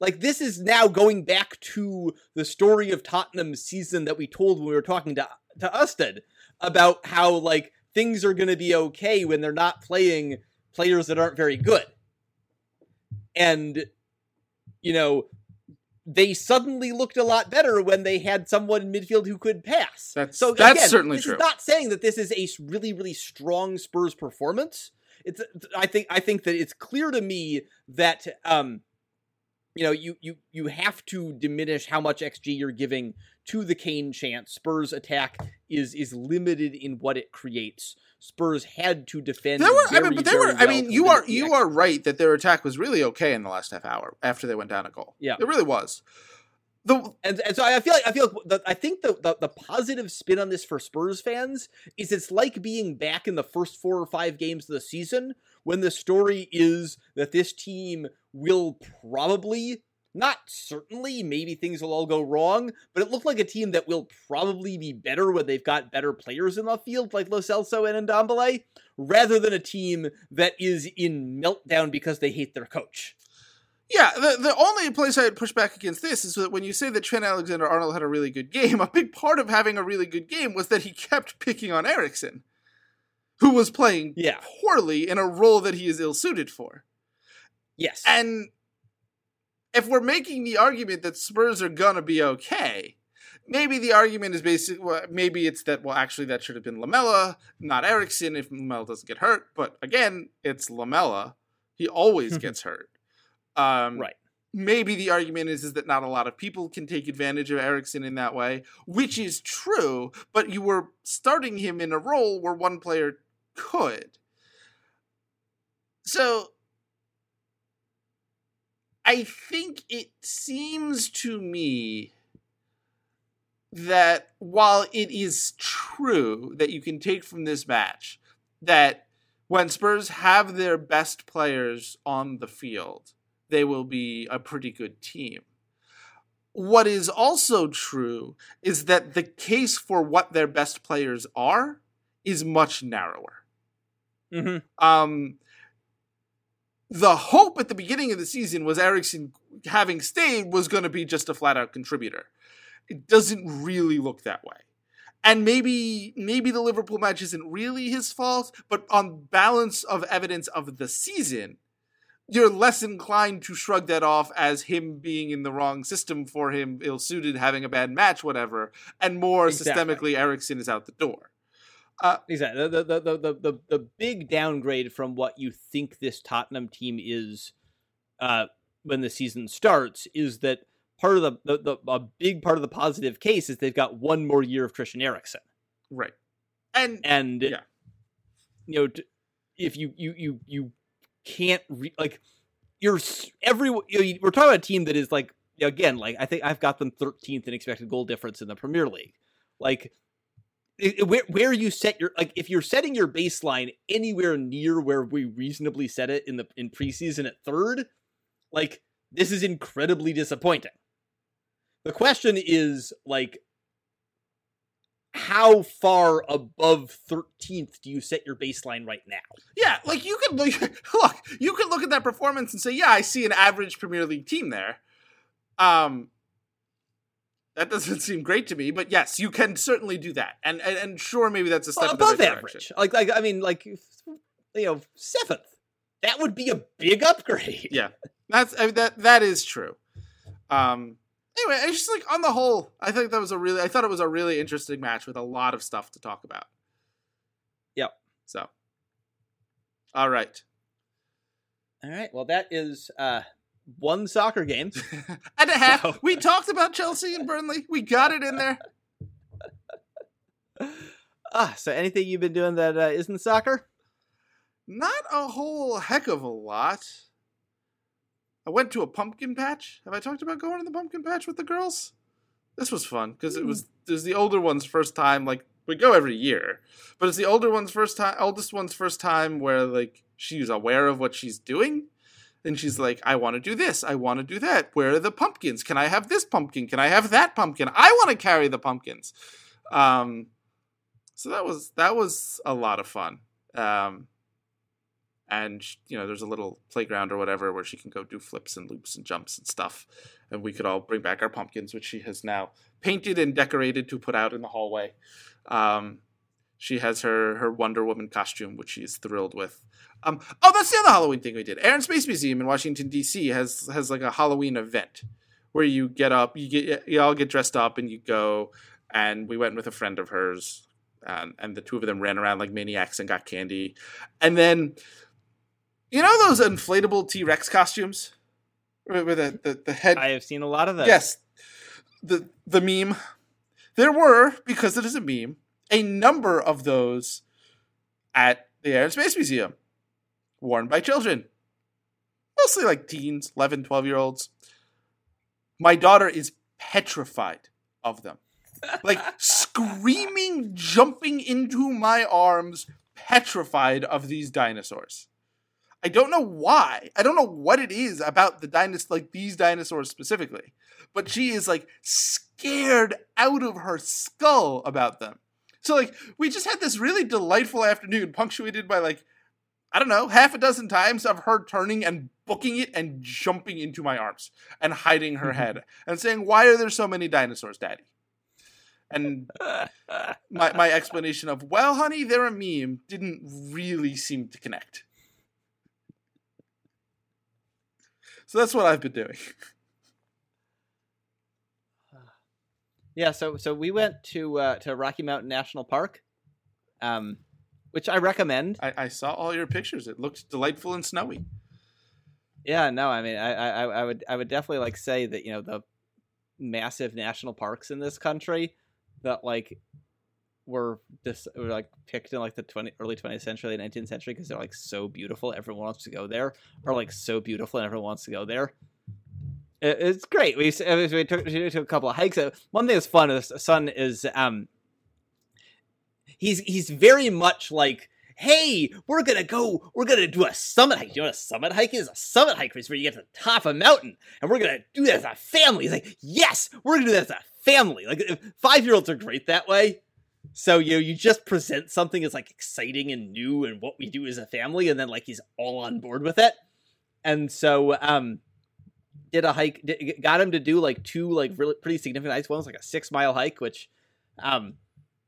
Like this is now going back to the story of Tottenham's season that we told when we were talking to to Usted about how like things are going to be okay when they're not playing players that aren't very good. And you know, they suddenly looked a lot better when they had someone in midfield who could pass. That's so that's again, certainly this true. Is not saying that this is a really really strong Spurs performance. It's I think I think that it's clear to me that um you know you you you have to diminish how much xG you're giving to the Kane chance. Spurs attack is is limited in what it creates. Spurs had to defend. There were, I mean, but they very were. I mean, you are you are right that their attack was really okay in the last half hour after they went down a goal. Yeah. it really was. The And, and so I feel like I feel like the, I think the, the the positive spin on this for Spurs fans is it's like being back in the first four or five games of the season when the story is that this team will probably not certainly maybe things will all go wrong but it looked like a team that will probably be better when they've got better players in the field like Lo Celso and Ndombele rather than a team that is in meltdown because they hate their coach. yeah, the the only place I'd push back against this is that when you say that Trent Alexander Arnold had a really good game, a big part of having a really good game was that he kept picking on Eriksen, who was playing Yeah. poorly in a role that he is ill suited for. Yes. And if we're making the argument that Spurs are gonna be okay, maybe the argument is basic. Well, maybe it's that well, actually, that should have been Lamela, not Eriksen, if Lamela doesn't get hurt. But again, it's Lamela. He always gets hurt. Um, right. Maybe the argument is, is that not a lot of people can take advantage of Eriksen in that way, which is true. But you were starting him in a role where one player could. So I think it seems to me that while it is true that you can take from this match that when Spurs have their best players on the field, they will be a pretty good team. What is also true is that the case for what their best players are is much narrower Mm-hmm. um, the hope at the beginning of the season was Eriksen having stayed was going to be just a flat out contributor. It doesn't really look that way. And maybe maybe the Liverpool match isn't really his fault, but on balance of evidence of the season, you're less inclined to shrug that off as him being in the wrong system for him, ill suited, having a bad match, whatever, and more Exactly. systemically, Eriksen is out the door. Exactly. The, the, the, the, the, the big downgrade from what you think this Tottenham team is uh, when the season starts is that part of the, the, the a big part of the positive case is they've got one more year of Christian Eriksen. Right. And And, Yeah. you know, if you, you, you, you can't, re- like, you're every, you know, we're talking about a team that is like, again, like, I think I've got them 13th in expected goal difference in the Premier League. Like, where where you set your like if you're setting your baseline anywhere near where we reasonably set it in the in preseason at third, like this is incredibly disappointing. The question is like how far above 13th do you set your baseline right now? Yeah, like you could look, look, you could look at that performance and say, yeah, I see an average Premier League team there. Um, that doesn't seem great to me, but yes, you can certainly do that, and and, and sure, maybe that's a step well, above right average. Direction. Like, like I mean, like you know, seventh. That would be a big upgrade. Yeah, that's I mean, that that is true. Um. Anyway, it's just like on the whole, I think that was a really, I thought it was a really interesting match with a lot of stuff to talk about. Yep. So. All right. All right. Well, that is uh one soccer game and a half. So. We talked about Chelsea and Burnley. We got it in there. ah, so anything you've been doing that uh, not soccer? Not a whole heck of a lot. I went to a pumpkin patch. Have I talked about going to the pumpkin patch with the girls? This was fun because it was hmm. it was the older one's first time. Like we go every year, but it's the older one's first time, oldest one's first time where like she's aware of what she's doing and she's like, I want to do this. I want to do that. Where are the pumpkins? Can I have this pumpkin? Can I have that pumpkin? I want to carry the pumpkins. Um, so that was that was a lot of fun. Um, and you know, there's a little playground or whatever where she can go do flips and loops and jumps and stuff. And we could all bring back our pumpkins, which she has now painted and decorated to put out in the hallway. Um, she has her her Wonder Woman costume, which she's thrilled with. Um, oh, that's the other Halloween thing we did. Air and Space Museum in Washington D.C. has has like a Halloween event where you get up, you get you all get dressed up, and you go. And we went with a friend of hers, and, and the two of them ran around like maniacs and got candy. And then, you know those inflatable T Rex costumes with the, the the head. I have seen a lot of them. Yes, the the meme. There were because it is a meme a number of those at the Air and Space Museum worn by children. Mostly like teens, 11, 12 year olds. My daughter is petrified of them. Like screaming, jumping into my arms, petrified of these dinosaurs. I don't know why. I don't know what it is about the dinosaurs, like these dinosaurs specifically, but she is like scared out of her skull about them. So like we just had this really delightful afternoon, punctuated by like I don't know, half a dozen times of her turning and booking it and jumping into my arms and hiding her mm-hmm. head and saying, Why are there so many dinosaurs, Daddy? And my, my explanation of, Well, honey, they're a meme didn't really seem to connect. So that's what I've been doing. Yeah, so so we went to uh, to Rocky Mountain National Park. Um which I recommend. I, I saw all your pictures. It looked delightful and snowy. Yeah, no, I mean, I, I, I would, I would definitely like say that you know the massive national parks in this country that like were just were like picked in like the 20 early 20th century, 19th century because they're like so beautiful. Everyone wants to go there, or like so beautiful and everyone wants to go there. It, it's great. We we took, we took a couple of hikes. One thing that's fun is the son is um he's he's very much like hey, we're gonna go, we're gonna do a summit hike. You know what a summit hike is? A summit hike is where you get to the top of a mountain, and we're gonna do that as a family. He's like, yes, we're gonna do that as a family. Like five year olds are great that way. So you know, you just present something as like exciting and new and what we do as a family, and then like he's all on board with it. And so um did a hike did, got him to do like two like really pretty significant hikes. One was like a six mile hike, which um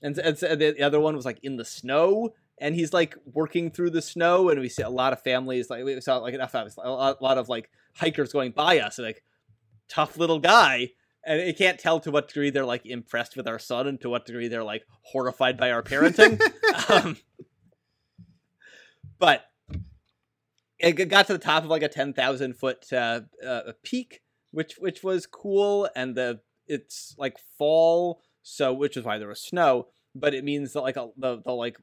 and, and the other one was like in the snow and he's like working through the snow and we see a lot of families like we saw like enough a lot, a lot of like hikers going by us like tough little guy and you can't tell to what degree they're like impressed with our son and to what degree they're like horrified by our parenting um, but it got to the top of like a 10,000 foot uh, uh, peak which which was cool and the it's like fall so which is why there was snow but it means that like a, the the like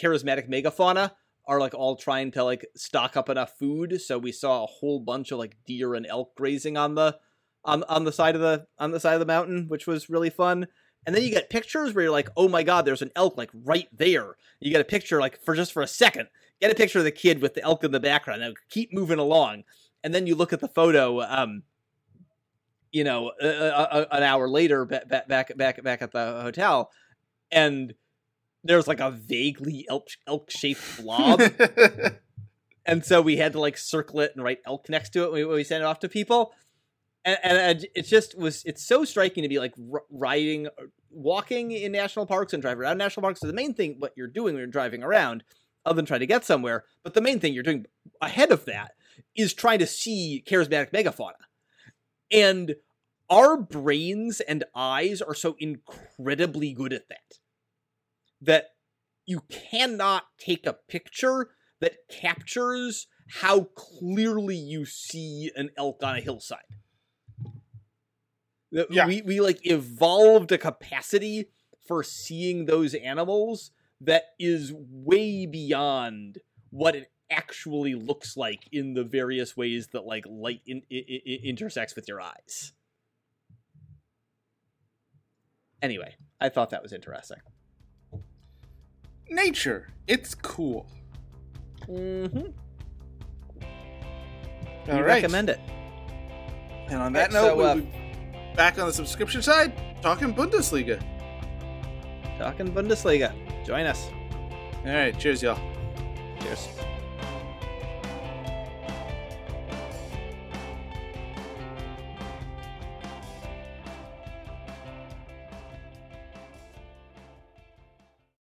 charismatic megafauna are like all trying to like stock up enough food. So we saw a whole bunch of like deer and elk grazing on the on on the side of the on the side of the mountain, which was really fun. And then you get pictures where you're like, oh my god, there's an elk like right there. You get a picture like for just for a second. Get a picture of the kid with the elk in the background. Now keep moving along. And then you look at the photo, um, you know, a, a, an hour later, back back back back at the hotel, and there's like a vaguely elk elk shaped blob, and so we had to like circle it and write elk next to it when we, when we sent it off to people. And, and, it just was it's so striking to be like riding walking in national parks and driving around national parks so the main thing what you're doing when you're driving around other than trying to get somewhere but the main thing you're doing ahead of that is trying to see charismatic megafauna and our brains and eyes are so incredibly good at that that you cannot take a picture that captures how clearly you see an elk on a hillside. Yeah. We we like evolved a capacity for seeing those animals that is way beyond what it actually looks like in the various ways that like light in, in, in, intersects with your eyes. Anyway, I thought that was interesting. Nature, it's cool. Mm-hmm. All right. recommend it. And on that note, so, uh, we'll be back on the subscription side, talking Bundesliga. Talking Bundesliga. Join us. All right. Cheers, y'all. Cheers.